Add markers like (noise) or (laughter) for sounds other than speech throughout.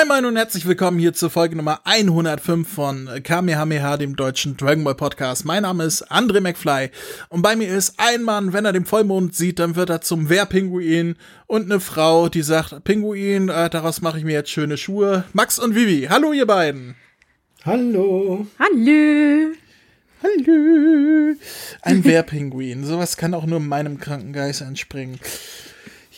Moin Moin und herzlich willkommen hier zur Folge Nummer 105 von Kamehameha, dem deutschen Dragon Ball Podcast. Mein Name ist André McFly und bei mir ist ein Mann, wenn er den Vollmond sieht, dann wird er zum Wehrpinguin und eine Frau, die sagt, Pinguin, äh, daraus mache ich mir jetzt schöne Schuhe. Max und Vivi, hallo ihr beiden. Hallo. Hallo. Hallo. Ein Wehrpinguin, sowas kann auch nur meinem kranken Geist entspringen.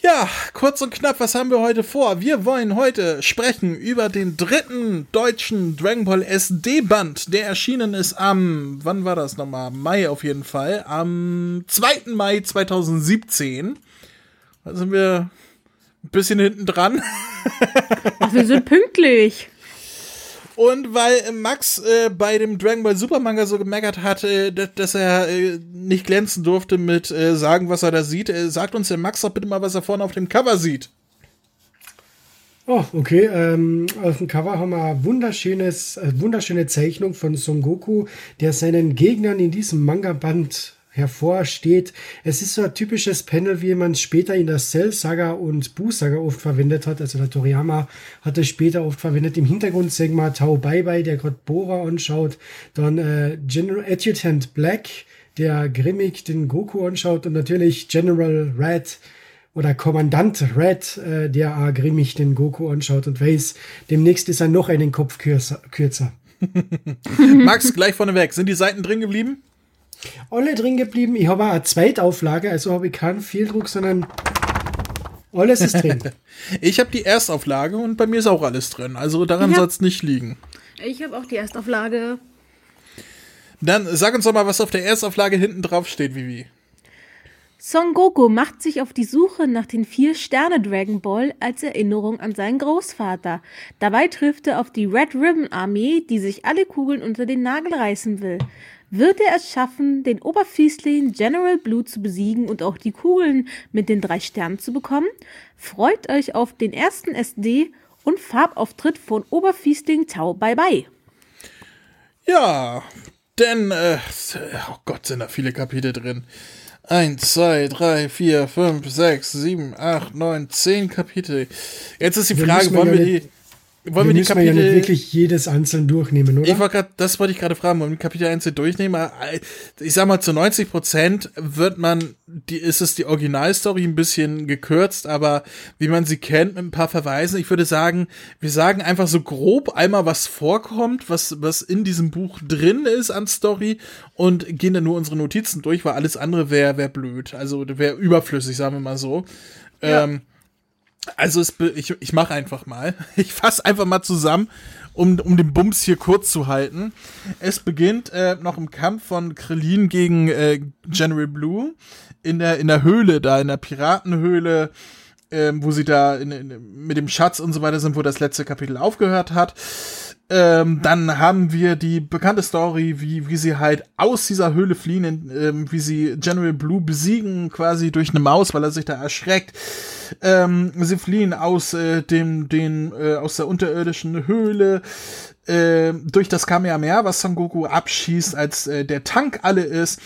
Ja, kurz und knapp, was haben wir heute vor? Wir wollen heute sprechen über den dritten deutschen Dragon Ball SD-Band, der erschienen ist am, wann war das nochmal? Mai auf jeden Fall, am 2. Mai 2017. Da sind wir ein bisschen hinten dran. Ach, wir sind pünktlich. Und weil Max äh, bei dem Dragon Ball Super Manga so gemeckert hatte, dass er äh, nicht glänzen durfte mit äh, sagen, was er da sieht, äh, sagt uns der Max doch bitte mal, was er vorne auf dem Cover sieht. Oh, okay. Ähm, auf dem Cover haben wir wunderschönes, äh, wunderschöne Zeichnung von Son Goku, der seinen Gegnern in diesem Manga-Band hervorsteht. Es ist so ein typisches Panel, wie man es später in der Cell-Saga und Buu-Saga oft verwendet hat. Also der Toriyama hat es später oft verwendet. Im Hintergrund sehen wir Tao Bai Bai, der gerade Bora anschaut. Dann äh, General Adjutant Black, der grimmig den Goku anschaut. Und natürlich General Red oder Kommandant Red, äh, der auch grimmig den Goku anschaut und weiß, demnächst ist er noch einen Kopf kürzer. kürzer. (laughs) Max, gleich vorneweg. Sind die Seiten drin geblieben? Alle drin geblieben. Ich habe eine Zweitauflage, also habe ich keinen Fehldruck, sondern alles ist drin. (laughs) ich habe die Erstauflage und bei mir ist auch alles drin. Also daran soll es nicht liegen. Ich habe auch die Erstauflage. Dann sag uns doch mal, was auf der Erstauflage hinten drauf steht, Vivi. Son Goku macht sich auf die Suche nach den vier Sterne Dragon Ball als Erinnerung an seinen Großvater. Dabei trifft er auf die Red Ribbon Armee, die sich alle Kugeln unter den Nagel reißen will. Wird er es schaffen, den Oberfiesling General Blue zu besiegen und auch die Kugeln mit den drei Sternen zu bekommen? Freut euch auf den ersten SD und Farbauftritt von Oberfiesling Tau Bye Bye. Ja, denn, äh, oh Gott, sind da viele Kapitel drin. 1, 2, 3, 4, 5, 6, 7, 8, 9, 10 Kapitel. Jetzt ist die Frage, wollen wir die wollen wir, wir die Kapitel. ja nicht wirklich jedes einzeln durchnehmen, oder? Ich war grad, das wollte ich gerade fragen, wollen wir Kapitel einzeln durchnehmen? Ich sag mal, zu 90 Prozent wird man, die, ist es die Originalstory ein bisschen gekürzt, aber wie man sie kennt, mit ein paar Verweisen. Ich würde sagen, wir sagen einfach so grob einmal, was vorkommt, was, was in diesem Buch drin ist an Story und gehen dann nur unsere Notizen durch, weil alles andere wäre wär blöd. Also wäre überflüssig, sagen wir mal so. Ja. Ähm, also es, ich, ich mache einfach mal. (laughs) Ich fasse einfach mal zusammen, um, um den Bums hier kurz zu halten. Es beginnt äh, noch im Kampf von Krillin gegen äh, General Blue in der, in der Höhle, da in der Piratenhöhle, äh, wo sie da in, in, mit dem Schatz und so weiter sind, wo das letzte Kapitel aufgehört hat. Ähm, dann haben wir die bekannte Story, wie, wie sie halt aus dieser Höhle fliehen, ähm, wie sie General Blue besiegen, quasi durch eine Maus, weil er sich da erschreckt. Ähm, sie fliehen aus äh, dem, den, äh, aus der unterirdischen Höhle äh, durch das Kamehameha, was Son Goku abschießt, als äh, der Tank alle ist.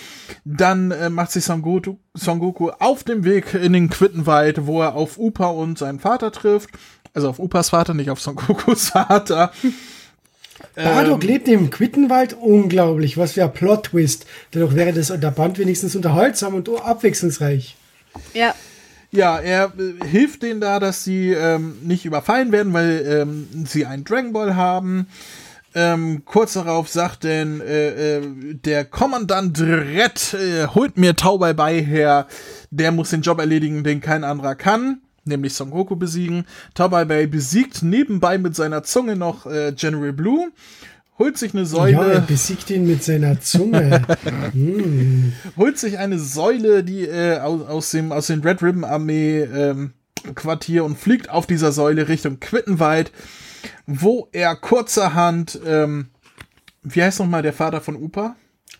Dann äh, macht sich Son Goku, Son Goku auf dem Weg in den Quittenwald, wo er auf Upa und seinen Vater trifft. Also auf Upas Vater, nicht auf Son Gokus (laughs) Vater. Bardock ähm, lebt im Quittenwald. Unglaublich. Was für ein Plot-Twist. Dadurch wäre das der Band wenigstens unterhaltsam und abwechslungsreich. Ja. Ja, er äh, hilft denen da, dass sie ähm, nicht überfallen werden, weil ähm, sie einen Dragon Ball haben. Ähm, kurz darauf sagt denn äh, äh, der Kommandant Red, äh, holt mir Taubai bei her, der muss den Job erledigen, den kein anderer kann nämlich Son Goku besiegen. Tabai Bay besiegt nebenbei mit seiner Zunge noch äh, General Blue holt sich eine Säule. Ja, er besiegt ihn mit seiner Zunge. (laughs) hm. Holt sich eine Säule, die äh, aus, aus dem aus den Red Ribbon Armee ähm, Quartier und fliegt auf dieser Säule Richtung Quittenwald, wo er kurzerhand, ähm, wie heißt noch mal der Vater von Upa?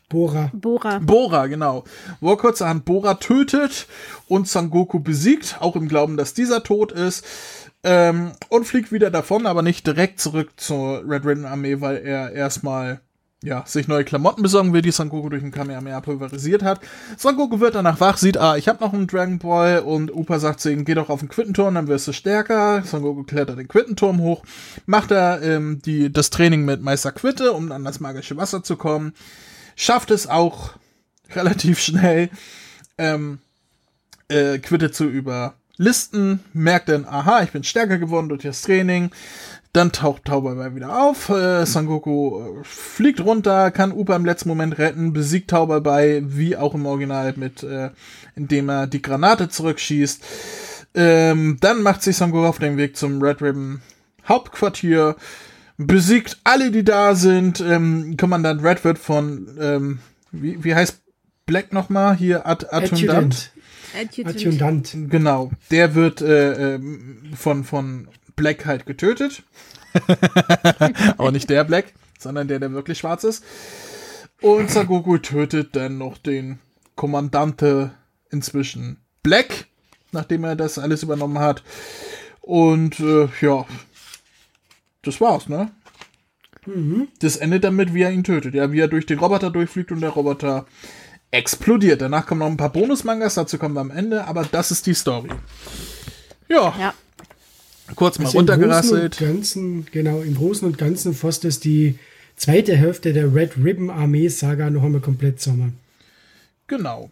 Bora. Bora. Bora, genau. Wo er kurzerhand Bora tötet und Sangoku besiegt, auch im Glauben, dass dieser tot ist. Ähm, und fliegt wieder davon, aber nicht direkt zurück zur Red Ribbon Armee, weil er erstmal ja, sich neue Klamotten besorgen will, die Son Goku durch den Kamehameha pulverisiert hat. Son Goku wird danach wach, sieht, ah, ich habe noch einen Dragon Ball und Upa sagt zu ihm, geh doch auf den Quittenturm, dann wirst du stärker. Son Goku klettert den Quittenturm hoch, macht er ähm, die, das Training mit Meister Quitte, um an das magische Wasser zu kommen. Schafft es auch relativ schnell, ähm, äh, Quitte zu überlisten, merkt dann, aha, ich bin stärker geworden durch das Training, dann taucht Tauberbei wieder auf. Äh, Son Goku äh, fliegt runter, kann Upa im letzten Moment retten, besiegt Tauberbei, wie auch im Original, mit, äh, indem er die Granate zurückschießt. Ähm, dann macht sich Son Goku auf den Weg zum Red Ribbon Hauptquartier, besiegt alle, die da sind. Ähm, Kommandant Red wird von, ähm, wie, wie heißt Black nochmal? Hier, Ad Adjutant. Adjutant. Adjutant. Genau. Der wird äh, äh, von, von Black halt getötet. (laughs) Aber nicht der Black, sondern der, der wirklich schwarz ist. Und Sagoku tötet dann noch den Kommandante inzwischen Black, nachdem er das alles übernommen hat. Und äh, ja, das war's, ne? Mhm. Das endet damit, wie er ihn tötet. Ja, wie er durch den Roboter durchfliegt und der Roboter explodiert. Danach kommen noch ein paar Bonusmangas, dazu kommen wir am Ende, aber das ist die Story. Ja. ja kurz mal also runtergerasselt. Im Ganzen, genau, im Großen und Ganzen fasst es die zweite Hälfte der Red Ribbon Armee Saga noch einmal komplett zusammen. Genau.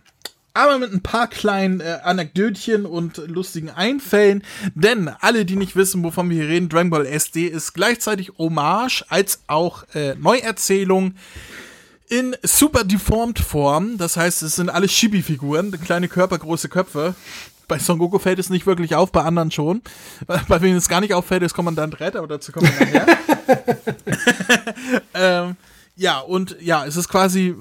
Aber mit ein paar kleinen äh, Anekdötchen und lustigen Einfällen. Denn alle, die nicht wissen, wovon wir hier reden, Dragon Ball SD ist gleichzeitig Hommage als auch äh, Neuerzählung in super deformed Form. Das heißt, es sind alle Chibi-Figuren, kleine Körper, große Köpfe. Bei Son Goku fällt es nicht wirklich auf, bei anderen schon. (laughs) Bei wem es gar nicht auffällt, ist Kommandant Red, aber dazu kommen wir nachher. (laughs) (laughs) ähm, ja, und ja, es ist quasi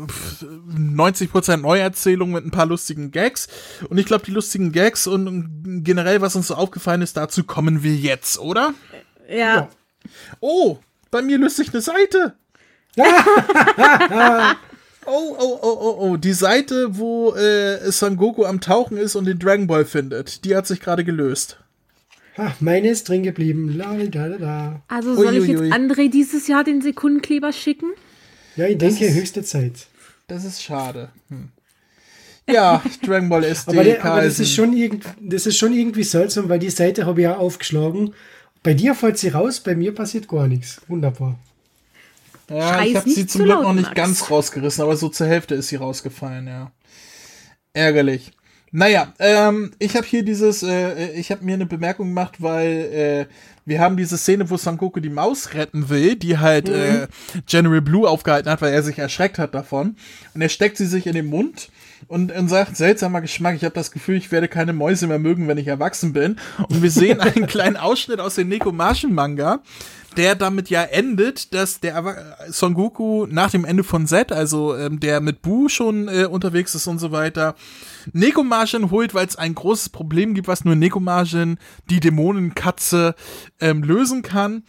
90% Neuerzählung mit ein paar lustigen Gags. Und ich glaube, die lustigen Gags und generell, was uns so aufgefallen ist, dazu kommen wir jetzt, oder? Ja. ja. Oh, bei mir löst sich eine Seite. (laughs) Oh, oh, oh, oh, oh. Die Seite, wo äh, Son Goku am Tauchen ist und den Dragon Ball findet, die hat sich gerade gelöst. Ach, meine ist drin geblieben. La, da, da, da. Also soll Uiuiui. ich jetzt André dieses Jahr den Sekundenkleber schicken? Ja, ich denke, ist, höchste Zeit. Das ist schade. Hm. Ja, Dragon Ball SD. aber, der, aber das, ist schon irgend, das ist schon irgendwie seltsam, weil die Seite habe ich ja aufgeschlagen. Bei dir fällt sie raus, bei mir passiert gar nichts. Wunderbar. Ja, Scheiß ich habe sie zum Glück noch nicht Max. ganz rausgerissen, aber so zur Hälfte ist sie rausgefallen, ja. Ärgerlich. Naja, ähm, ich habe hier dieses, äh, ich habe mir eine Bemerkung gemacht, weil äh, wir haben diese Szene, wo Son Goku die Maus retten will, die halt mhm. äh, General Blue aufgehalten hat, weil er sich erschreckt hat davon. Und er steckt sie sich in den Mund und, und sagt, seltsamer Geschmack, ich habe das Gefühl, ich werde keine Mäuse mehr mögen, wenn ich erwachsen bin. Und wir sehen (laughs) einen kleinen Ausschnitt aus dem Neko Martian Manga, der damit ja endet, dass der Son Goku nach dem Ende von Z, also ähm, der mit Bu schon äh, unterwegs ist und so weiter, Nekomajin holt, weil es ein großes Problem gibt, was nur Nekomajin, die Dämonenkatze, ähm, lösen kann.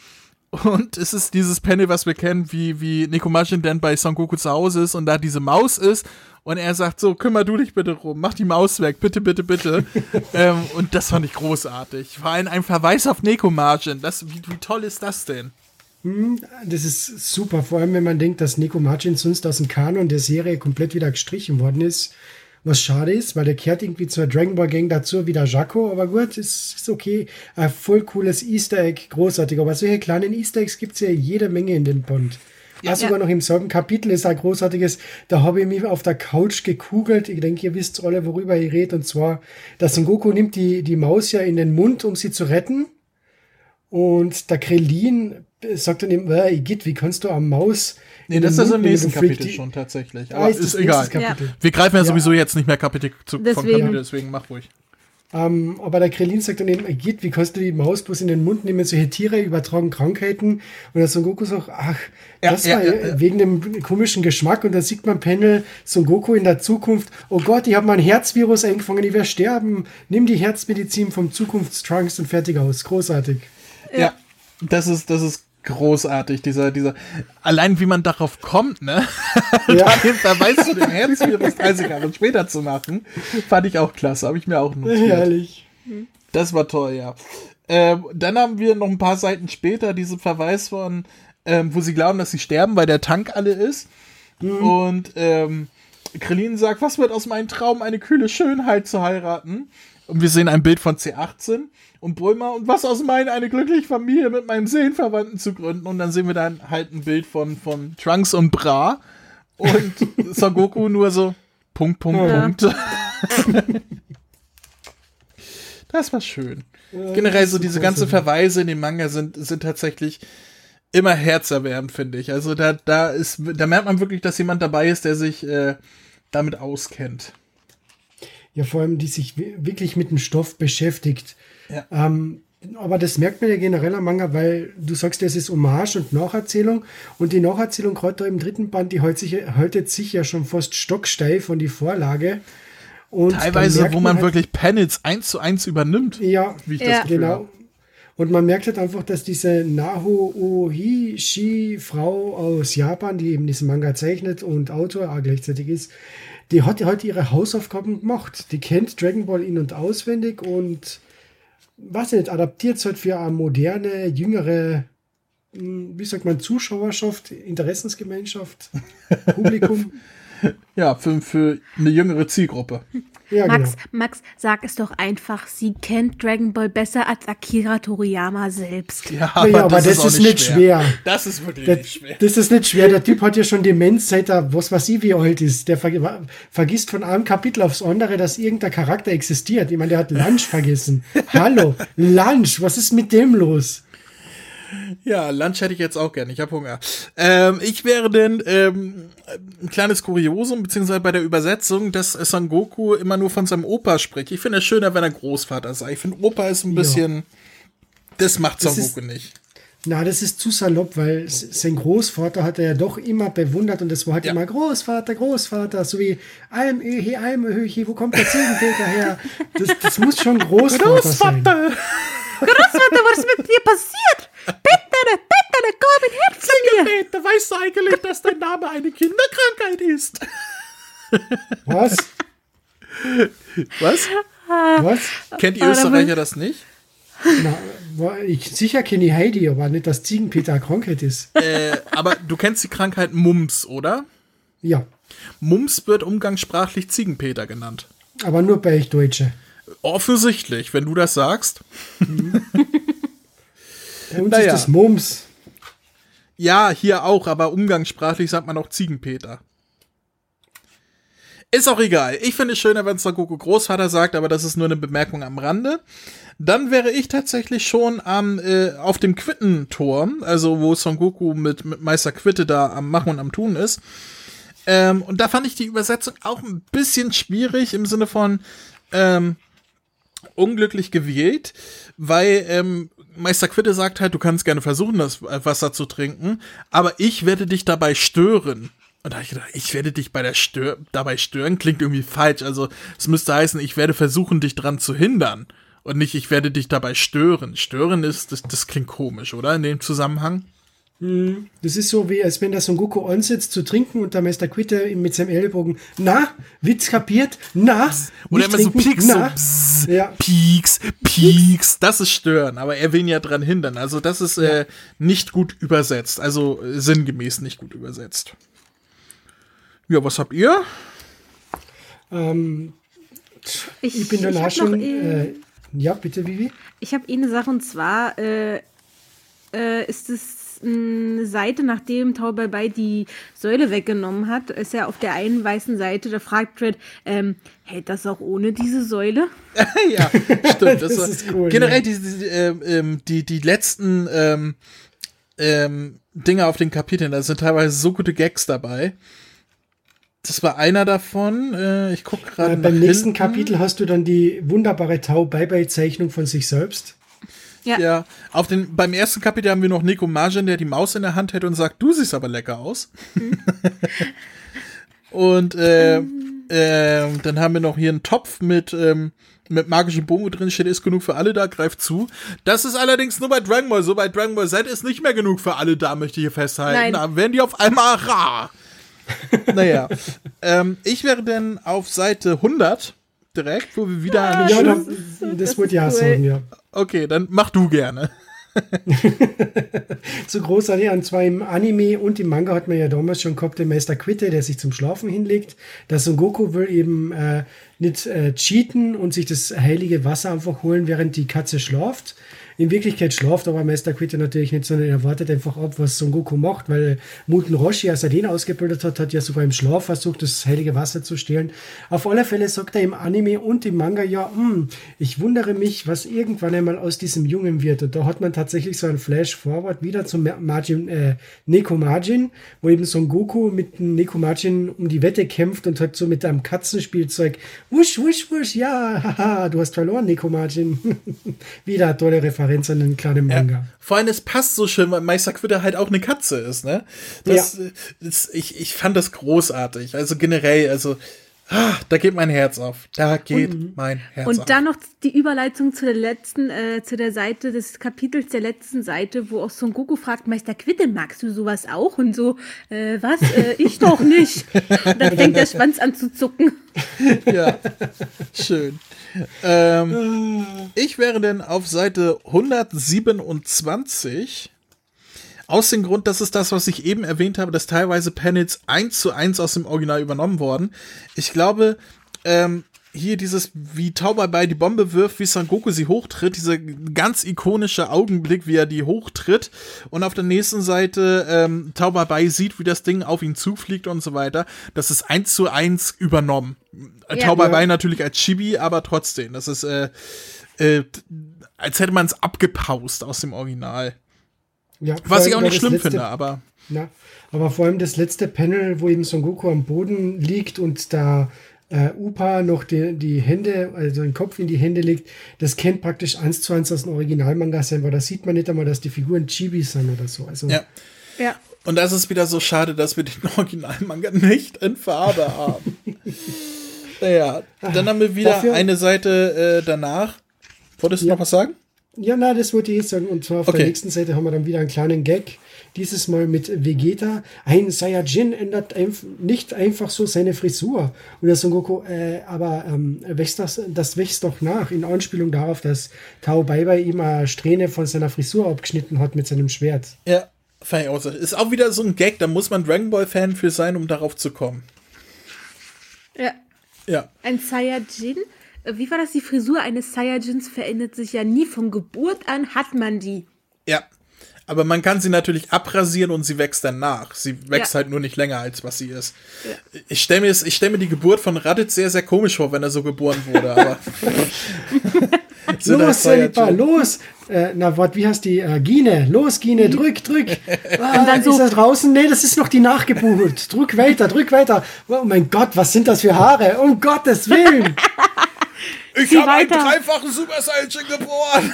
Und es ist dieses Panel, was wir kennen, wie, wie Nekomajin dann bei Son Goku zu Hause ist und da diese Maus ist. Und er sagt so, kümmer du dich bitte rum, mach die Maus weg, bitte, bitte, bitte. (laughs) ähm, und das fand ich großartig. Vor allem ein Verweis auf Nekomajin. Das, wie, wie toll ist das denn? Hm, das ist super, vor allem wenn man denkt, dass Nico Margin sonst aus dem Kanon der Serie komplett wieder gestrichen worden ist. Was schade ist, weil der kehrt irgendwie zur Dragon Ball Gang dazu wieder Jaco, aber gut, ist, ist okay. Ein voll cooles Easter Egg, großartig. Aber solche kleinen Easter Eggs gibt es ja jede Menge in den Bond. Ja, ja, sogar noch im selben Kapitel ist ein großartiges, da habe ich mich auf der Couch gekugelt. Ich denke, ihr wisst alle, worüber ich rede. Und zwar, dass Son Goku nimmt die, die Maus ja in den Mund, um sie zu retten. Und der Krillin sagt dann ihm, äh, Igitt, wie kannst du am Maus. Nee, das ist im nächsten Kapitel schon tatsächlich. Aber ah, ist, ist egal. Ja. Wir greifen ja, sowieso jetzt nicht mehr Kapitel zu, deswegen. von Kapitel, deswegen mach ruhig. Ähm, aber der Krillin sagt dann eben, Igitt, wie kannst du die Maus bloß in den Mund nehmen? Solche Tiere übertragen Krankheiten. Und der Son Goku sagt, ach, das ja, war ja, wegen dem komischen Geschmack. Und da sieht man Panel Son Goku in der Zukunft. Oh Gott, ich habe mal ein Herzvirus eingefangen, ich werde sterben. Nimm die Herzmedizin vom Zukunftstrunks und fertig aus. Großartig. Ja, das ist, das ist großartig, dieser, dieser, allein wie man darauf kommt, ne? (laughs) Ja. den Verweis zu dem Herzvirus 30 Jahre später zu machen, fand ich auch klasse, habe ich mir auch notiert. Herrlich. Das war toll, ja. Ähm, dann haben wir noch ein paar Seiten später diesen Verweis von ähm, wo sie glauben, dass sie sterben, weil der Tank alle ist. Mhm. Und ähm, Krillin sagt, was wird aus meinem Traum, eine kühle Schönheit zu heiraten? Und wir sehen ein Bild von C18 und Bulma und was aus meinen, eine glückliche Familie mit meinem Seelenverwandten zu gründen. Und dann sehen wir dann halt ein Bild von, von Trunks und Bra und (laughs) Son Goku nur so Punkt, Punkt, ja. Punkt. (laughs) das war schön. Ja, Generell so diese ganzen Verweise in den Manga sind, sind tatsächlich immer herzerwärmend, finde ich. Also da, da ist, da merkt man wirklich, dass jemand dabei ist, der sich äh, damit auskennt. Ja, vor allem, die sich wirklich mit dem Stoff beschäftigt. Ja. Ähm, aber das merkt man ja generell am Manga, weil du sagst, das ist Hommage und Nacherzählung. Und die Nacherzählung, gerade da im dritten Band, die hält sich, haltet sich ja schon fast stocksteif von die Vorlage. Und Teilweise, wo man, man halt, wirklich Panels eins zu eins übernimmt. Ja, wie ich ja. das genau. Habe. Und man merkt halt einfach, dass diese Naho Ohishi Frau aus Japan, die eben diesen Manga zeichnet und Autor auch gleichzeitig ist, die hat heute halt ihre Hausaufgaben gemacht. Die kennt Dragon Ball in- und auswendig und was nicht, adaptiert es halt für eine moderne, jüngere, hm, wie sagt man, Zuschauerschaft, Interessensgemeinschaft, Publikum. (laughs) ja, für, für eine jüngere Zielgruppe. Ja, Max, genau. Max, sag es doch einfach, sie kennt Dragon Ball besser als Akira Toriyama selbst. Ja, aber, ja, aber das, das, ist, nicht schwer. schwer. Das ist wirklich der, nicht schwer. Das ist nicht schwer. Der Typ hat ja schon Demenz, seit er, was weiß ich, wie alt ist. Der ver vergisst von einem Kapitel aufs andere, dass irgendein Charakter existiert. Ich meine, der hat Lunch vergessen. (laughs) Hallo, Lunch, was ist mit dem los? Ja, Lunch hätte ich jetzt auch gerne. Ich habe Hunger. Ähm, ich wäre denn ähm, ein kleines Kuriosum, beziehungsweise bei der Übersetzung, dass Son Goku immer nur von seinem Opa spricht. Ich finde es schöner, wenn er Großvater sei. Ich finde, Opa ist ein bisschen. Ja. Das macht Son Goku nicht. Na, das ist zu salopp, weil sein Großvater hat er ja doch immer bewundert und das war halt ja. immer Großvater, Großvater, so wie Almöhi, Almöhi, wo kommt der Ziegenpeter her? Das, das muss schon Großvater, Großvater. sein. Großvater, was ist mit dir passiert? Bitte, bitte, komm in Herz. Bitte, weißt du eigentlich, dass dein Name eine Kinderkrankheit ist? Was? Was? Was? Kennt die Österreicher das nicht? Na, ich sicher kenne ich Heidi, aber nicht, dass Ziegenpeter Krankheit ist. Äh, aber du kennst die Krankheit Mumps, oder? Ja. Mumps wird umgangssprachlich Ziegenpeter genannt. Aber nur bei euch Deutsche. Offensichtlich, wenn du das sagst. Und naja. ist das Mums. Ja, hier auch, aber umgangssprachlich sagt man auch Ziegenpeter. Ist auch egal. Ich finde es schöner, wenn Son Goku Großvater sagt, aber das ist nur eine Bemerkung am Rande. Dann wäre ich tatsächlich schon am, äh, auf dem Quittenturm, also wo Son Goku mit, mit Meister Quitte da am Machen und am Tun ist. Ähm, und da fand ich die Übersetzung auch ein bisschen schwierig im Sinne von ähm, unglücklich gewählt, weil ähm, Meister Quitte sagt halt, du kannst gerne versuchen, das Wasser zu trinken, aber ich werde dich dabei stören. Und da habe ich gedacht, ich werde dich bei der Stör dabei stören, klingt irgendwie falsch. Also es müsste heißen, ich werde versuchen, dich dran zu hindern. Und nicht, ich werde dich dabei stören. Stören ist, das, das klingt komisch, oder? In dem Zusammenhang. Hm, das ist so, wie als wenn da Son Goku ansetzt zu trinken und der Meister Quitte mit seinem Ellbogen, na, Witz kapiert, na, Oder immer so Pieks, na. so pss, ja. Pieks, Pieks, das ist stören, aber er will ihn ja dran hindern. Also das ist ja. äh, nicht gut übersetzt, also äh, sinngemäß nicht gut übersetzt. Ja, was habt ihr? Ähm, ich, ich, bin danach schon. Äh, ja, bitte, Vivi. Ich habe eine Sache und zwar äh, äh ist es eine Seite, nachdem Tau Bai die Säule weggenommen hat, ist er auf der einen weißen Seite, da fragt Fred, ähm, hält das auch ohne diese Säule? (laughs) ja, stimmt. (laughs) das, das ist cool. Generell ja. die, die, äh, die, die letzten ähm, ähm, Dinge auf den Kapiteln, da sind teilweise so gute Gags dabei. Das war einer davon. Äh, ich gucke gerade. Äh, beim nächsten hinten. Kapitel hast du dann die wunderbare Tau Bye Zeichnung von sich selbst. Ja. ja. Auf den, beim ersten Kapitel haben wir noch Nico Margin, der die Maus in der Hand hält und sagt, du siehst aber lecker aus. Mhm. (laughs) und äh, äh, dann haben wir noch hier einen Topf mit, ähm, mit magischem Bogen drin steht, ist genug für alle da, greift zu. Das ist allerdings nur bei Dragon Ball so. Bei Dragon Ball Z ist nicht mehr genug für alle da, möchte ich hier festhalten. Nein. Da werden die auf einmal rar. (laughs) naja. ähm, ich wäre denn auf Seite 100 direkt, wo wir wieder. Ja, ja das, das, das wollte ja cool. sagen, ja. Okay, dann mach du gerne. so großartig. Und zwar im Anime und im Manga hat man ja damals schon gehabt, den Meister Quitte, der sich zum Schlafen hinlegt. Der Son Goku will eben äh, nicht äh, cheaten und sich das heilige Wasser einfach holen, während die Katze schlaft in Wirklichkeit schlaft aber Meister Quitte natürlich nicht, sondern er wartet einfach ab, was Son Goku macht, weil Muten Roshi, als er den ausgebildet hat, hat ja sogar im Schlaf versucht, das heilige Wasser zu stehlen. Auf alle Fälle sagt er im Anime und im Manga, ja, hm, ich wundere mich, was irgendwann einmal aus diesem Jungen wird. Und da hat man tatsächlich so ein Flash-Forward wieder zum Margin, äh, Neko Margin, wo eben Son Goku mit Neko Margin um die Wette kämpft und hat so mit einem Katzenspielzeug, wusch, wusch, wusch, ja, (laughs) haha, du hast verloren, Neko Margin. (laughs) wieder tolle Referenz. Referenz an einen kleinen Manga. Ja, vor allem, es passt so schön, weil Meister Quitter halt auch eine Katze ist, ne? Das, ja. das, ich, ich fand das großartig. Also generell, also da geht mein Herz auf. Da geht und, mein Herz und auf. Und dann noch die Überleitung zu der letzten, äh, zu der Seite des Kapitels der letzten Seite, wo auch Son Goku fragt, Meister Quitte, magst du sowas auch? Und so, äh, was? Äh, ich doch nicht. Und dann fängt der Schwanz an zu zucken. (laughs) Ja, schön. Ähm, ich wäre denn auf Seite 127 aus dem Grund, das ist das, was ich eben erwähnt habe, dass teilweise Panels eins zu eins aus dem Original übernommen worden. Ich glaube, ähm, hier dieses, wie Tauber bei die Bombe wirft, wie Son Goku sie hochtritt, dieser ganz ikonische Augenblick, wie er die hochtritt und auf der nächsten Seite ähm, Tauber bei sieht, wie das Ding auf ihn zufliegt und so weiter. Das ist eins zu eins übernommen. Ja, Tauber bei natürlich als Chibi, aber trotzdem, das ist äh, äh, als hätte man es abgepaust aus dem Original. Ja, Was ich auch nicht schlimm letzte, finde, aber. Ja, aber vor allem das letzte Panel, wo eben Son Goku am Boden liegt und da äh, Upa noch die, die Hände, also den Kopf in die Hände legt, das kennt praktisch eins zu eins aus dem Originalmanga sein, weil da sieht man nicht einmal, dass die Figuren Chibis sind oder so. Also, ja. ja. Und das ist wieder so schade, dass wir den (laughs) Originalmanga nicht in Farbe haben. (laughs) naja, dann haben wir wieder Dafür, eine Seite äh, danach. Wolltest du ja. noch was sagen? Ja, na, das wollte ich jetzt sagen. Und zwar auf okay. der nächsten Seite haben wir dann wieder einen kleinen Gag. Dieses Mal mit Vegeta. Ein Saiyajin ändert einf nicht einfach so seine Frisur. Und der Son Goku, äh, aber ähm, wächst das, das wächst doch nach. In Anspielung darauf, dass Tao Baibai ihm eine Strähne von seiner Frisur abgeschnitten hat mit seinem Schwert. Ja, fand ich auch so. Ist auch wieder so ein Gag, da muss man Dragon Ball Fan für sein, um darauf zu kommen. Ja. Ja. Ein Saiyajin wie war das? Die Frisur eines Saiyajins verändert sich ja nie. Von Geburt an hat man die. Ja. Aber man kann sie natürlich abrasieren und sie wächst dann nach. Sie wächst ja. halt nur nicht länger, als was sie ist. Ja. Ich stelle mir, stell mir die Geburt von Raditz sehr, sehr komisch vor, wenn er so geboren wurde. Aber (laughs) los, Selipa, los! Äh, na, wat, wie heißt die? Äh, Gine, los, Gine, drück, drück. (laughs) Ah, und dann so, ist er draußen? Nee, das ist noch die Nachgeburt. drück weiter, drück weiter. Oh mein Gott, was sind das für Haare? Um Gottes Willen! (laughs) Ich habe einen dreifachen Super Saiyajin geboren.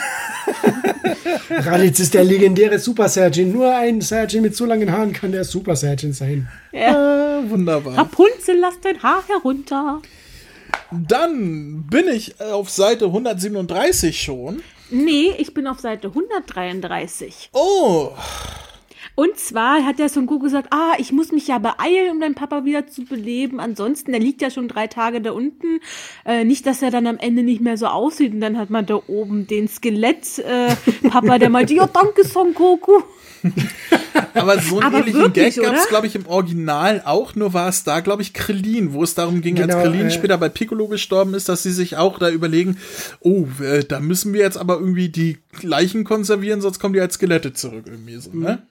(laughs) Raditz ist der legendäre Super Saiyajin. Nur ein Saiyajin mit so langen Haaren kann der Super Saiyajin sein. Ja. Äh, wunderbar. Rapunzel, lass dein Haar herunter. Dann bin ich auf Seite 137 schon. Nee, ich bin auf Seite 133. Oh. Und zwar hat der Son Goku gesagt, ah, ich muss mich ja beeilen, um deinen Papa wieder zu beleben. Ansonsten, der liegt ja schon drei Tage da unten. Äh, nicht, dass er dann am Ende nicht mehr so aussieht. Und dann hat man da oben den Skelett-Papa, äh, der meinte, ja, danke, Son Goku. (laughs) Aber so einen ähnlichen Gag gab es, glaube ich, im Original auch, nur war es da, glaube ich, Krillin, wo es darum ging, genau, als Krillin äh, später bei Piccolo gestorben ist, dass sie sich auch da überlegen, oh, äh, da müssen wir jetzt aber irgendwie die Leichen konservieren, sonst kommen die als Skelette zurück irgendwie so, ne?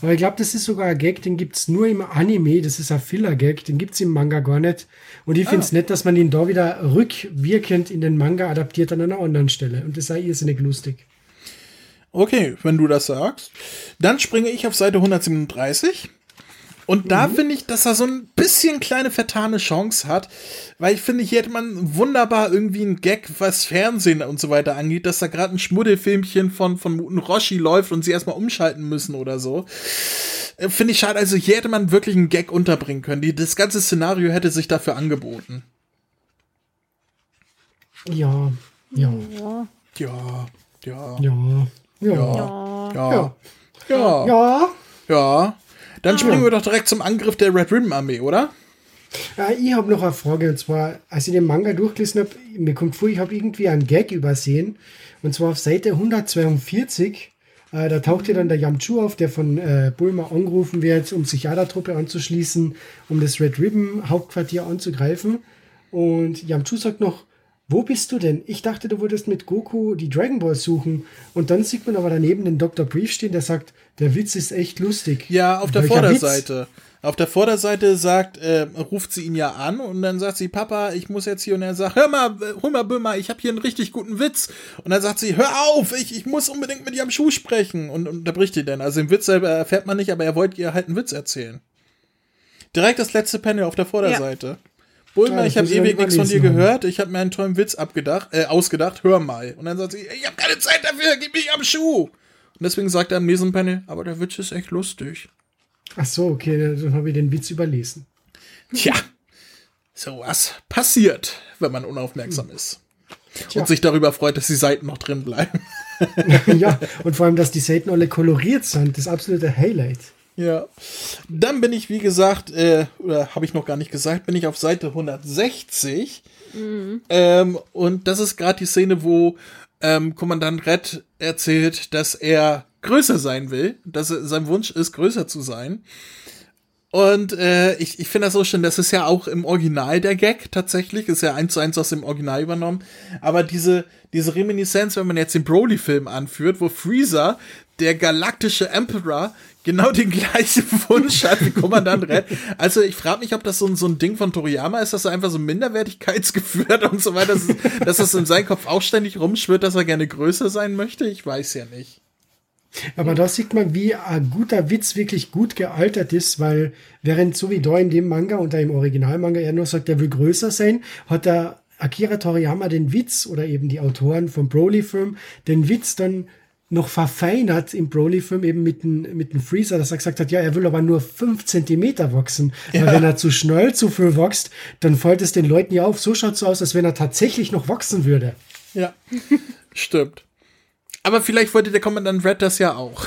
Aber ich glaube, das ist sogar ein Gag, den gibt es nur im Anime. Das ist ein Filler-Gag, den gibt es im Manga gar nicht. Und ich finde es ah. nett, dass man ihn da wieder rückwirkend in den Manga adaptiert an einer anderen Stelle. Und das sei irrsinnig lustig. Okay, wenn du das sagst. Dann springe ich auf Seite 137. Und da mhm. finde ich, dass er so ein bisschen kleine vertane Chance hat, weil ich finde, hier hätte man wunderbar irgendwie einen Gag, was Fernsehen und so weiter angeht, dass da gerade ein Schmuddelfilmchen von, von Muten Roshi läuft und sie erstmal umschalten müssen oder so. Äh, finde ich schade. Also hier hätte man wirklich einen Gag unterbringen können. Die, das ganze Szenario hätte sich dafür angeboten. Ja, ja. Ja. Ja. Ja. Ja. Ja. Ja. Ja. Ja. Ja. Dann springen wir doch direkt zum Angriff der Red Ribbon Armee, oder? Ja, ich habe noch eine Frage und zwar, als ich den Manga durchgelesen habe, mir kommt vor, ich habe irgendwie einen Gag übersehen und zwar auf Seite 142 Äh, da taucht ja dann der Yamchu auf, der von äh, Bulma angerufen wird, um sich ja der Truppe anzuschließen, um das Red Ribbon Hauptquartier anzugreifen. Und Yamchu sagt noch, wo bist du denn? Ich dachte, du würdest mit Goku die Dragon Balls suchen. Und dann sieht man aber daneben den Dr. Brief stehen, der sagt, der Witz ist echt lustig. Ja, auf der Welcher Vorderseite. Auf der Vorderseite sagt, äh, ruft sie ihn ja an und dann sagt sie, Papa, ich muss jetzt hier und er sagt, hör mal, äh, hol mal Böhmer, ich habe hier einen richtig guten Witz. Und dann sagt sie, hör auf, ich, ich muss unbedingt mit ihrem Schuh sprechen. Und, und unterbricht ihn dann. Also den Witz selber erfährt man nicht, aber er wollte ihr halt einen Witz erzählen. Direkt das letzte Panel auf der Vorderseite. Bulma, Ja, ich habe ewig nichts von dir gehört. Ich habe mir einen tollen Witz abgedacht, äh, ausgedacht. Hör mal. Und dann sagt sie, ich habe keine Zeit dafür. Gib mich am Schuh. Und deswegen sagt er am nächsten Panel, aber der Witz ist echt lustig. Ach so, okay, dann habe ich den Witz überlesen. Tja, sowas passiert, wenn man unaufmerksam ist. Tja. Und sich darüber freut, dass die Seiten noch drin bleiben. (laughs) ja, und vor allem, dass die Seiten alle koloriert sind, das absolute Highlight. Ja. Dann bin ich, wie gesagt, äh, oder habe ich noch gar nicht gesagt, bin ich auf Seite 160. Ähm, und das ist gerade die Szene, wo ähm, Kommandant Red erzählt, dass er größer sein will, dass er, sein Wunsch ist, größer zu sein. Und äh, ich, ich finde das so schön, das ist ja auch im Original der Gag tatsächlich, ist ja eins zu eins aus dem Original übernommen. Aber diese, diese Reminiszenz, wenn man jetzt den Broly-Film anführt, wo Freezer, der galaktische Emperor, genau den gleichen (laughs) Wunsch hat wie Kommandant Red. Also ich frage mich, ob das so ein, so ein Ding von Toriyama ist, dass er einfach so ein Minderwertigkeitsgefühl hat und so weiter, dass, dass das in seinem Kopf auch ständig rumschwirrt, dass er gerne größer sein möchte. Ich weiß ja nicht. Aber da sieht man, wie ein guter Witz wirklich gut gealtert ist, weil während so wie da in dem Manga und da im Originalmanga er nur sagt, er will größer sein, hat der Akira Toriyama den Witz oder eben die Autoren vom Broly-Film den Witz dann noch verfeinert im Broly-Film eben mit dem, mit dem Freezer, dass er gesagt hat, ja, er will aber nur fünf Zentimeter wachsen. Weil wenn er zu schnell zu viel wächst, dann fällt es den Leuten ja auf. So schaut es so aus, als wenn er tatsächlich noch wachsen würde. Ja, (laughs) stimmt. Aber vielleicht wollte der Kommandant Red das ja auch.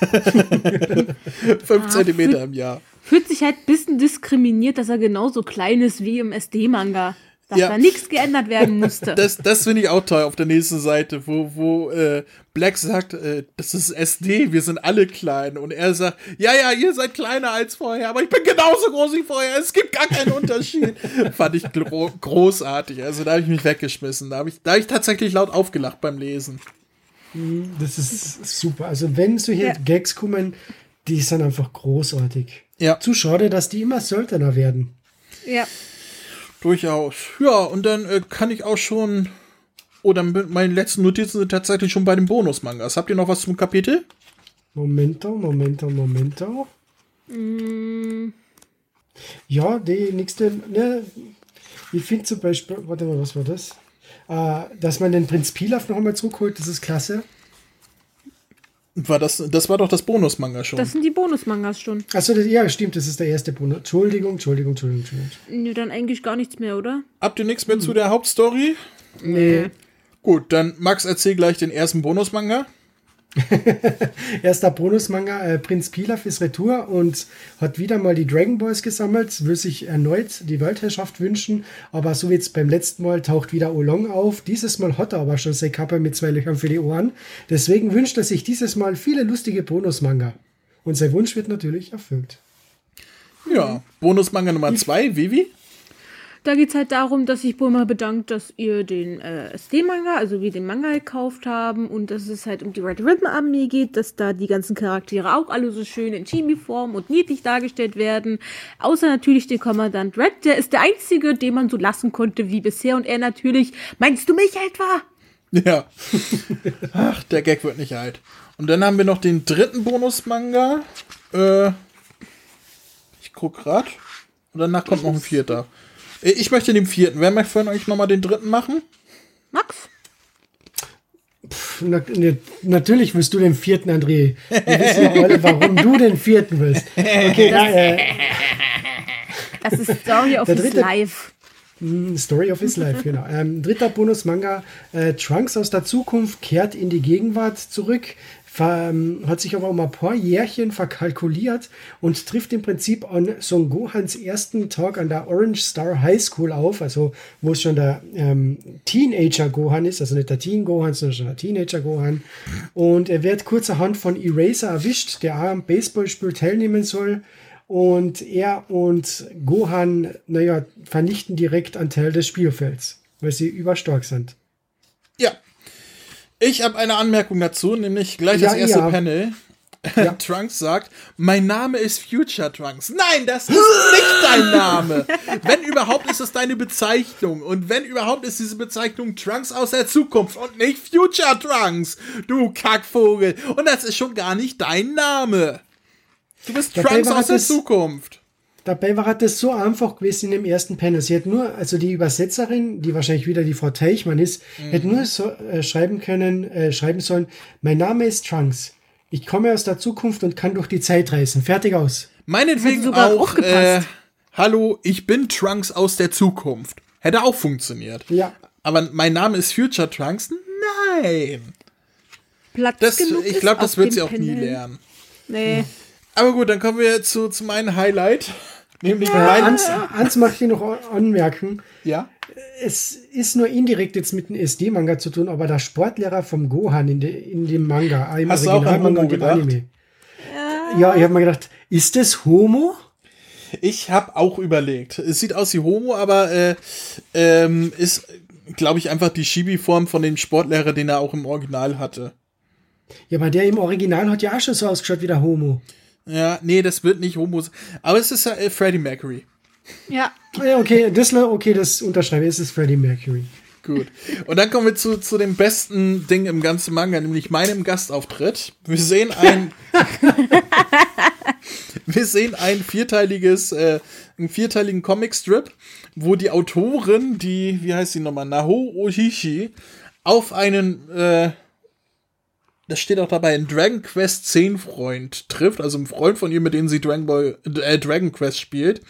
(laughs) Fünf Zentimeter im Jahr. Fühlt sich halt ein bisschen diskriminiert, dass er genauso klein ist wie im SD-Manga. Dass Ja. da nichts geändert werden (laughs) musste. Das, das finde ich auch toll auf der nächsten Seite, wo, wo äh, Black sagt, äh, das ist SD, wir sind alle klein. Und er sagt, ja, ja, ihr seid kleiner als vorher, aber ich bin genauso groß wie vorher. Es gibt gar keinen Unterschied. (laughs) Fand ich gro großartig. Also da habe ich mich weggeschmissen. Da habe ich, da hab ich tatsächlich laut aufgelacht beim Lesen. Das ist super. Also wenn solche Ja. Gags kommen, die sind einfach großartig. Ja, Zu schade, dass die immer seltener werden. ja. Durchaus. Ja, und dann äh, kann ich auch schon. Oh, dann meine letzten Notizen sind tatsächlich schon bei den Bonusmangas. Habt ihr noch was zum Kapitel? Momento, Momento, Momento. Ja, die nächste, ne, ich finde zum Beispiel, warte mal, was war das? Äh, dass man den Prinz Pilaf noch einmal zurückholt, das ist klasse. War das, das war doch das Bonusmanga schon. Das sind die Bonusmangas schon. Achso, ja, stimmt, das ist der erste Bonus. Entschuldigung, Entschuldigung, Entschuldigung, Entschuldigung. Nö, dann eigentlich gar nichts mehr, oder? Habt ihr nichts mehr zu der Hauptstory? Nee. Gut, dann Max erzähl gleich den ersten Bonusmanga. (laughs) Erster Bonusmanga, äh, Prinz Pilaf ist retour und hat wieder mal die Dragon Balls gesammelt, will sich erneut die Weltherrschaft wünschen, aber so wie jetzt beim letzten Mal taucht wieder Olong auf. Dieses Mal hat er aber schon seine Kappe mit zwei Löchern für die Ohren. Deswegen wünscht er sich dieses Mal viele lustige Bonusmanga. Und sein Wunsch wird natürlich erfüllt. Ja, Bonusmanga Nummer zwei, Vivi. Da geht es halt darum, dass sich Bulma bedankt, dass ihr den äh, SD-Manga, also wir den Manga gekauft haben und dass es halt um die Red Ribbon Armee geht, dass da die ganzen Charaktere auch alle so schön in Chibi-Form und niedlich dargestellt werden. Außer natürlich den Kommandant Red, der ist der einzige, den man so lassen konnte wie bisher und er natürlich, meinst du mich etwa? Ja. (laughs) Ach, der Gag wird nicht alt. Und dann haben wir noch den dritten Bonusmanga. Äh, ich guck grad. Und danach kommt noch ein vierter. Ich möchte den vierten. Wer möchte von euch nochmal den dritten machen? Max? Pff, na, ne, natürlich willst du den vierten, André. Wir wissen ja alle, warum du den vierten willst. Okay, na, äh, Das ist Story of his dritte- Life. Story of his life, genau. Ähm, dritter Bonus-Manga. Äh, Trunks aus der Zukunft kehrt in die Gegenwart zurück, hat sich aber um ein paar Jährchen verkalkuliert und trifft im Prinzip an Son Gohans ersten Tag an der Orange Star High School auf, also wo es schon der ähm, Teenager Gohan ist, also nicht der Teen Gohan, sondern schon der Teenager Gohan. Und er wird kurzerhand von Eraser erwischt, der auch am Baseballspiel teilnehmen soll. Und er und Gohan, naja, vernichten direkt einen Teil des Spielfelds, weil sie überstark sind. Ja. Ich habe eine Anmerkung dazu, nämlich gleich das erste ja. Panel. Ja. (laughs) Trunks sagt, mein Name ist Future Trunks. Nein, das ist nicht dein Name. wenn überhaupt ist es deine Bezeichnung. Und wenn überhaupt ist diese Bezeichnung Trunks aus der Zukunft und nicht Future Trunks. Du Kackvogel. Und das ist schon gar nicht dein Name. Du bist dabei Trunks aus der Zukunft. Dabei war das so einfach gewesen in dem ersten Panel. Sie hat nur, also die Übersetzerin, die wahrscheinlich wieder die Frau Teichmann ist, mhm. hätte nur so, äh, schreiben können, äh, schreiben sollen, mein Name ist Trunks. Ich komme aus der Zukunft und kann durch die Zeit reisen. Fertig aus. Meinetwegen sogar auch, äh, hallo, ich bin Trunks aus der Zukunft. Hätte auch funktioniert. Ja. Aber mein Name ist Future Trunks? Nein. Platz das, ich glaube, das wird sie auch nie lernen. Nee. Aber gut, dann kommen wir zu, zu meinem Highlight. Nämlich mein Ans, Ans möchte ich noch anmerken. Ja. Es ist nur indirekt jetzt mit dem SD-Manga zu tun, aber der Sportlehrer vom Gohan in, de, in dem Manga, im Hast Originalmanga und dem Anime. Ja, ja ich habe mir gedacht, ist das Homo? Ich habe auch überlegt. Es sieht aus wie Homo, aber äh, ähm, ist, glaube ich, einfach die Shibi-Form von dem Sportlehrer, den er auch im Original hatte. Ja, aber der im Original hat ja auch schon so ausgeschaut wie der Homo. Ja, nee, das wird nicht Homo. Aber es ist äh, Freddie Mercury. Ja. Ja, okay, das, okay, das unterschreibe ich. Es ist Freddie Mercury. Gut. Und dann kommen wir zu, zu dem besten Ding im ganzen Manga, nämlich meinem Gastauftritt. Wir sehen ein. (laughs) wir sehen ein vierteiliges, äh, einen vierteiligen Comicstrip, wo die Autorin, die, wie heißt sie nochmal, Naho Ohishi, auf einen äh, das steht auch dabei, ein Dragon Quest 10 Freund trifft, also ein Freund von ihr, mit dem sie Dragon Ball, äh, Dragon Quest spielt.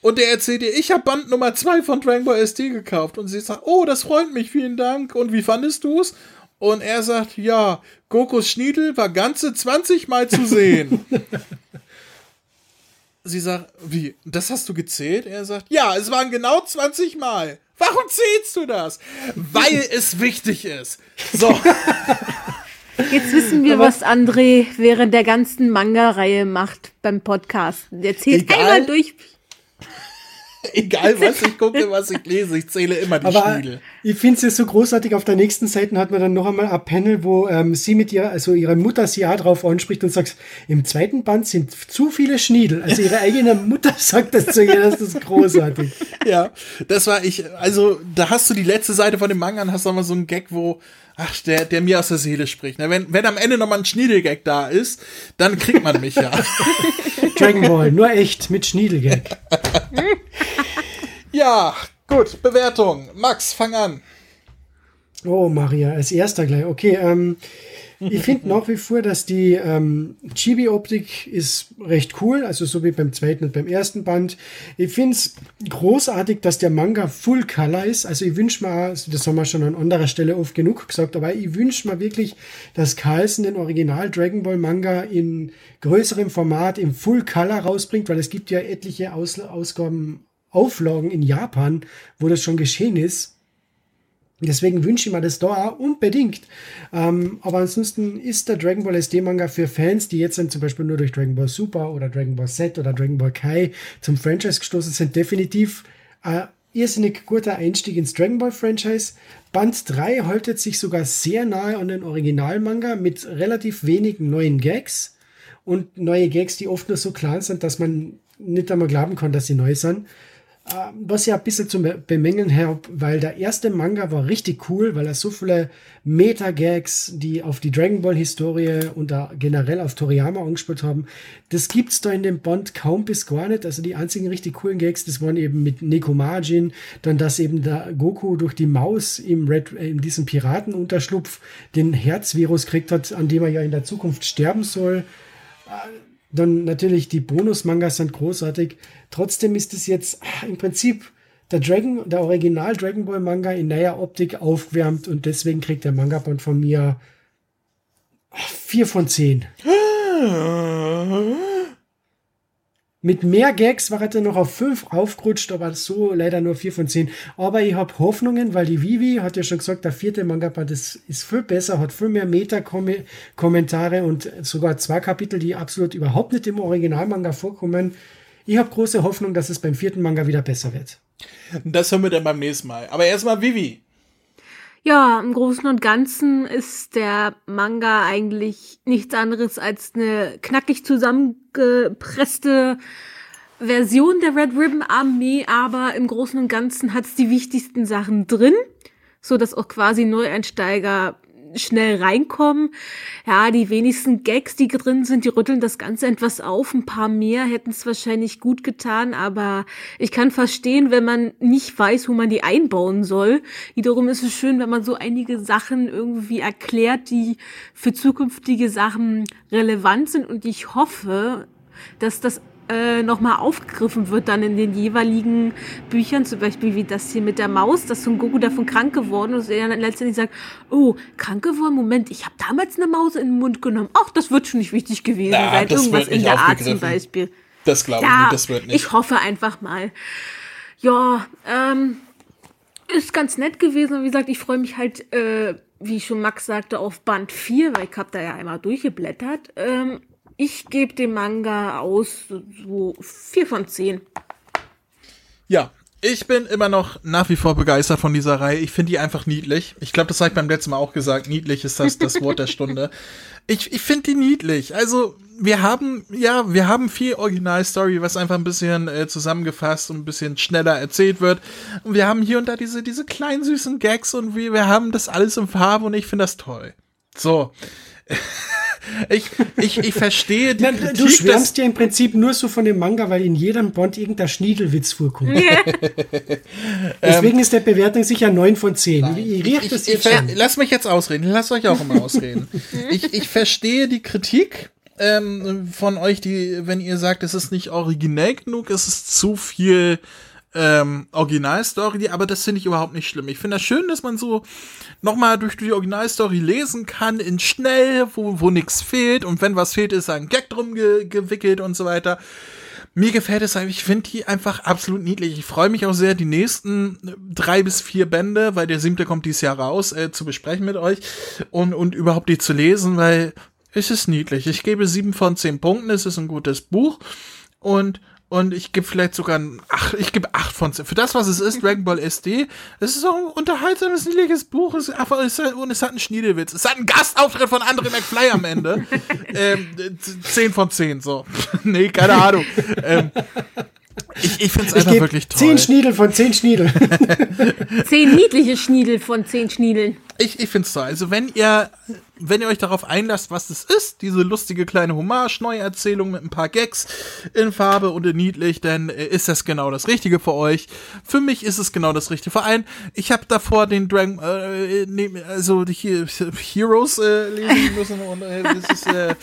Und der erzählt ihr, ich habe Band Nummer 2 von Dragon Ball SD gekauft. Und sie sagt, oh, das freut mich, vielen Dank. Und wie fandest du's? Und er sagt, ja, Gokus Schniedel war ganze 20 Mal zu sehen. (laughs) sie sagt, wie, das hast du gezählt? Er sagt, ja, es waren genau 20 Mal. Warum zählst du das? Weil es wichtig ist. So. (laughs) Jetzt wissen wir, Aber was André während der ganzen Manga-Reihe macht beim Podcast. Der zählt Egal. einmal durch. Egal, was ich gucke, was ich lese, ich zähle immer die Aber Schniedel. Ich finde es ja so großartig. Auf der nächsten Seite hat man dann noch einmal ein Panel, wo ähm, sie mit ihrer, also ihre Mutter sie auch drauf anspricht und sagt, im zweiten Band sind zu viele Schniedel. Also ihre eigene Mutter (laughs) sagt das zu ihr, das ist großartig. ja, das war ich, also da hast du die letzte Seite von dem Manga und hast noch mal so einen Gag, wo ach, der, der mir aus der Seele spricht. Ne? Wenn, wenn am Ende noch mal ein Schniedelgag da ist, dann kriegt man mich ja. (laughs) Dragon Ball, nur echt mit Schniedelgag. (laughs) ja, gut, Bewertung. Max, fang an. Oh, Maria, als erster gleich. Okay, ähm, ich finde (laughs) nach wie vor, dass die ähm, Chibi-Optik ist recht cool, also so wie beim zweiten und beim ersten Band. Ich finde es großartig, dass der Manga Full Color ist. Also ich wünsche mir, also das haben wir schon an anderer Stelle oft genug gesagt, aber ich wünsche mir wirklich, dass Carlsen den Original Dragon Ball Manga in größerem Format im Full Color rausbringt, weil es gibt ja etliche Aus Ausgaben, Auflagen in Japan, wo das schon geschehen ist. Deswegen wünsche ich mir das da auch unbedingt. Ähm, aber ansonsten ist der Dragon Ball SD Manga für Fans, die jetzt dann zum Beispiel nur durch Dragon Ball Super oder Dragon Ball Z oder Dragon Ball Kai zum Franchise gestoßen sind, definitiv ein irrsinnig guter Einstieg ins Dragon Ball Franchise. Band 3 haltet sich sogar sehr nahe an den Original-Manga mit relativ wenigen neuen Gags und neue Gags, die oft nur so klein sind, dass man nicht einmal glauben kann, dass sie neu sind. Ähm, was ich ein bisschen zu bemängeln habe, weil der erste Manga war richtig cool, weil er so viele Meta-Gags, die auf die Dragon Ball-Historie und generell auf Toriyama angespielt haben, das gibt's da in dem Band kaum bis gar nicht. Also die einzigen richtig coolen Gags, das waren eben mit Neko Margin, dann dass eben der Goku durch die Maus im Red, äh, in diesem Piratenunterschlupf den Herzvirus kriegt hat, an dem er ja in der Zukunft sterben soll. Dann natürlich die Bonus-Mangas sind großartig. Trotzdem ist es jetzt ah, im Prinzip der Dragon, der Original Dragon Ball Manga in neuer Optik aufgewärmt und deswegen kriegt der Manga-Band von mir Vier von zehn. (laughs) Mit mehr Gags war er noch auf fünf aufgerutscht, aber so leider nur vier von zehn. Aber ich habe Hoffnungen, weil die Vivi hat ja schon gesagt, der vierte Manga-Band ist, ist viel besser, hat viel mehr Meta-Kommentare und sogar zwei Kapitel, die absolut überhaupt nicht im Originalmanga vorkommen. Ich habe große Hoffnung, dass es beim vierten Manga wieder besser wird. Das hören wir dann beim nächsten Mal. Aber erstmal Vivi. Ja, im Großen und Ganzen ist der Manga eigentlich nichts anderes als eine knackig zusammengepresste Version der Red Ribbon Armee, aber im Großen und Ganzen hat es die wichtigsten Sachen drin, so dass auch quasi Neueinsteiger schnell reinkommen. Ja, die wenigsten Gags, die drin sind, die rütteln das Ganze etwas auf. Ein paar mehr hätten es wahrscheinlich gut getan, aber ich kann verstehen, wenn man nicht weiß, wo man die einbauen soll. Wiederum ist es schön, wenn man so einige Sachen irgendwie erklärt, die für zukünftige Sachen relevant sind und ich hoffe, dass das äh, nochmal aufgegriffen wird dann in den jeweiligen Büchern, zum Beispiel wie das hier mit der Maus, dass Son Goku davon krank geworden ist und er dann letztendlich sagt, oh, krank geworden, Moment, ich habe damals eine Maus in den Mund genommen. Ach, das wird schon nicht wichtig gewesen Na, sein. Irgendwas in der Art zum. Beispiel. Das glaube ich Ja, nicht, das wird nicht. ich hoffe einfach mal. Ja, ähm, ist ganz nett gewesen. Und wie gesagt, ich freue mich halt, äh, wie schon Max sagte, auf Band 4, weil ich habe da ja einmal durchgeblättert. Ähm, ich gebe dem Manga aus so 4 von 10. Ja, ich bin immer noch nach wie vor begeistert von dieser Reihe. Ich finde die einfach niedlich. Ich glaube, das habe ich beim letzten Mal auch gesagt. Niedlich ist das, das Wort der Stunde. (laughs) Ich, ich finde die niedlich. Also, wir haben, ja, wir haben viel Originalstory, was einfach ein bisschen äh, zusammengefasst und ein bisschen schneller erzählt wird. Und wir haben hier und da diese, diese kleinen süßen Gags und wir, wir haben das alles in Farbe und ich finde das toll. So. (laughs) ich, ich, ich verstehe die Na, Kritik, du schwärmst ja im Prinzip nur so von dem Manga, weil in jedem Bond irgendein Schniedelwitz vorkommt. (laughs) Deswegen ist der Bewertung sicher 9 von 10. Wie riecht das ich, jetzt ich? Lass mich jetzt ausreden. Lasst euch auch immer ausreden. (laughs) ich, ich verstehe die Kritik ähm, von euch, die, wenn ihr sagt, es ist nicht originell genug, es ist zu viel ähm, Originalstory, aber das finde ich überhaupt nicht schlimm. Ich finde das schön, dass man so nochmal durch die Originalstory lesen kann, in schnell, wo, wo nichts fehlt und wenn was fehlt, ist ein Gag drum ge gewickelt und so weiter. Mir gefällt es einfach, ich finde die einfach absolut niedlich. Ich freue mich auch sehr, die nächsten drei bis vier Bände, weil der siebte kommt dieses Jahr raus, äh, zu besprechen mit euch und, und überhaupt die zu lesen, weil es ist niedlich. Ich gebe sieben von zehn Punkten, es ist ein gutes Buch und und ich gebe vielleicht sogar ein ach, ich gebe acht von zehn. Für das, was es ist, Dragon Ball SD, es ist auch ein unterhaltsames, niedliches Buch. Es, ist es, hat, und es hat einen Schniedelwitz. Es hat einen Gastauftritt von André McFly am Ende. (laughs) ähm, z- zehn von zehn, so. (laughs) nee, keine Ahnung. ähm, ich ich finde es Ich einfach gebe wirklich toll. 10 Schniedel von 10 Schniedel. 10 niedliche Schniedel von 10 Schniedeln. Ich, ich finde es toll. Also wenn ihr, wenn ihr euch darauf einlasst, was das ist, diese lustige kleine Hommage, Neuerzählung mit ein paar Gags in Farbe und in niedlich, dann äh, ist das genau das Richtige für euch. Für mich ist es genau das Richtige. Vor allem, ich habe davor den Dragon, äh, ne, also die He- Heroes äh, lesen müssen und äh, das ist, äh,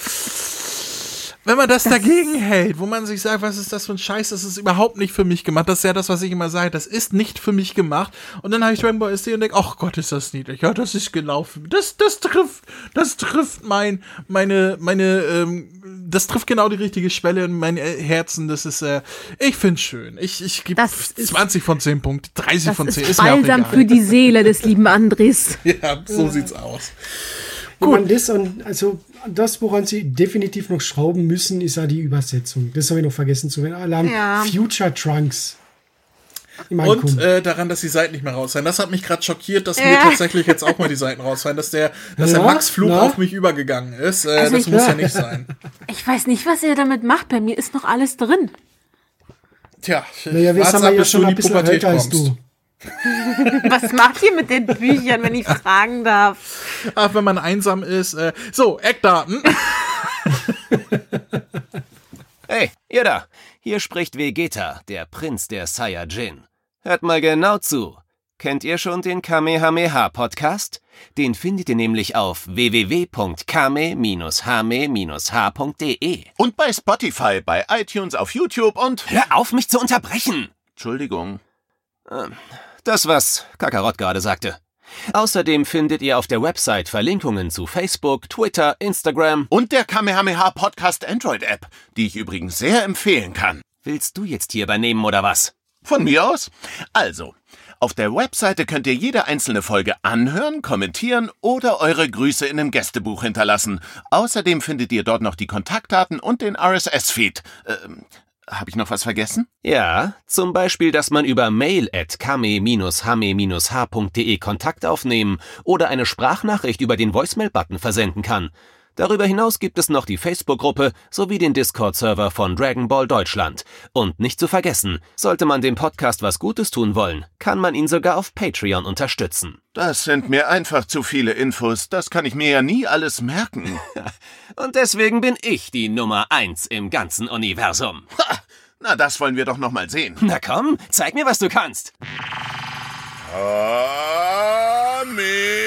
wenn man das, dagegen hält, wo man sich sagt, was ist das für ein Scheiß, das ist überhaupt nicht für mich gemacht. Das ist ja das, was ich immer sage, das ist nicht für mich gemacht. Und dann habe ich Dragon Ball SD und denke, ach Gott, ist das niedlich. Ja, das ist genau für mich. Das, das trifft, das trifft mein, meine, meine, ähm, das trifft genau die richtige Schwelle in mein Herzen. Das ist, äh, ich find's schön. Ich, ich gebe Das ist- 20 von 10 Punkten, 30 Das von 10, ist ist mir auch egal. für die Seele des lieben Andres. (laughs) ja, so sieht's aus. Man das und also das, woran sie definitiv noch schrauben müssen, ist ja die Übersetzung. Das habe ich noch vergessen zu erwähnen. Alarm Ja. Future Trunks. Und äh, daran, dass die Seiten nicht mehr rausfallen. Das hat mich gerade schockiert, dass mir Ja. tatsächlich jetzt auch mal die Seiten rausfallen, dass der, dass der Ja, Max Flug na? auf mich übergegangen ist. Äh, Also das muss ja nicht sein. (laughs) Ich weiß nicht, was er damit macht. Bei mir ist noch alles drin. Tja, naja, wir sind ab, ja schon du in ein die bisschen Pubertät älter als kommst. du. Was macht ihr mit den Büchern, wenn ich fragen darf? Ach, wenn man einsam ist. Äh, so, Eckdaten. (laughs) Hey, ihr da! Hier spricht Vegeta, der Prinz der Saiyajin. Hört mal genau zu. Kennt ihr schon den Kamehameha-Podcast? Den findet ihr nämlich auf www.kame-hame-h.de. Und bei Spotify, bei iTunes, auf YouTube und. Hör auf, mich zu unterbrechen! Entschuldigung. Das, was Kakarott gerade sagte. Außerdem findet ihr auf der Website Verlinkungen zu Facebook, Twitter, Instagram. Und der Kamehameha Podcast Android App, die ich übrigens sehr empfehlen kann. Willst du jetzt hier übernehmen oder was? Von mir aus? Also, auf der Webseite könnt ihr jede einzelne Folge anhören, kommentieren oder eure Grüße in einem Gästebuch hinterlassen. Außerdem findet ihr dort noch die Kontaktdaten und den RSS-Feed. Ähm, habe ich noch was vergessen? Ja, zum Beispiel, dass man über mail at kame-hame-h.de Kontakt aufnehmen oder eine Sprachnachricht über den Voicemail-Button versenden kann. Darüber hinaus gibt es noch die Facebook-Gruppe sowie den Discord-Server von Dragon Ball Deutschland. Und nicht zu vergessen, sollte man dem Podcast was Gutes tun wollen, kann man ihn sogar auf Patreon unterstützen. Das sind mir einfach zu viele Infos. Das kann ich mir ja nie alles merken. (laughs) Und deswegen bin ich die Nummer eins im ganzen Universum. Ha, na, das wollen wir doch noch mal sehen. Na komm, zeig mir, was du kannst. Kamehameha!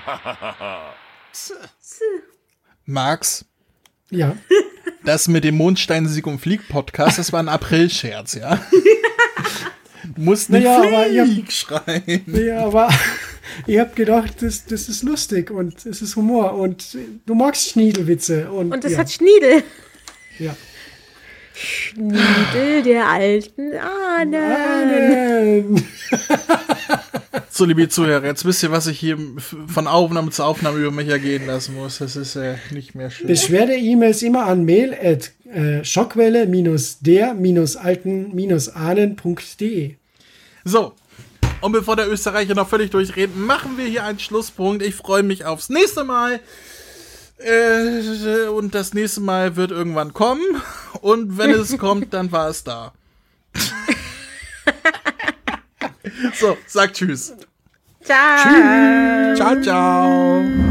(laughs) Max, Ja. das mit dem Mondstein Sieg und Flieg Podcast, das war ein April-Scherz, ja? Du musst nicht Naja, aber ihr- Flieg schreien. Ja, aber (laughs) ich hab gedacht, das, das ist lustig und es ist Humor und du magst Schniedelwitze. Und, Und es ja, hat Schniedel. ja. Schniedel der alten Ahnen. Ahnen. (laughs) So, liebe Zuhörer, jetzt wisst ihr, was ich hier von Aufnahme zu Aufnahme über mich ergehen lassen muss. Das ist äh, nicht mehr schön. Beschwerde-E-Mails immer an mail at äh, schockwelle-der-alten-ahnen.de. So, und bevor der Österreicher noch völlig durchdreht, machen wir hier einen Schlusspunkt. Ich freue mich aufs nächste Mal. Äh, und das nächste Mal wird irgendwann kommen. Und wenn es (laughs) kommt, dann war es da. So, sag Tschüss. Ciao. Ciao, ciao.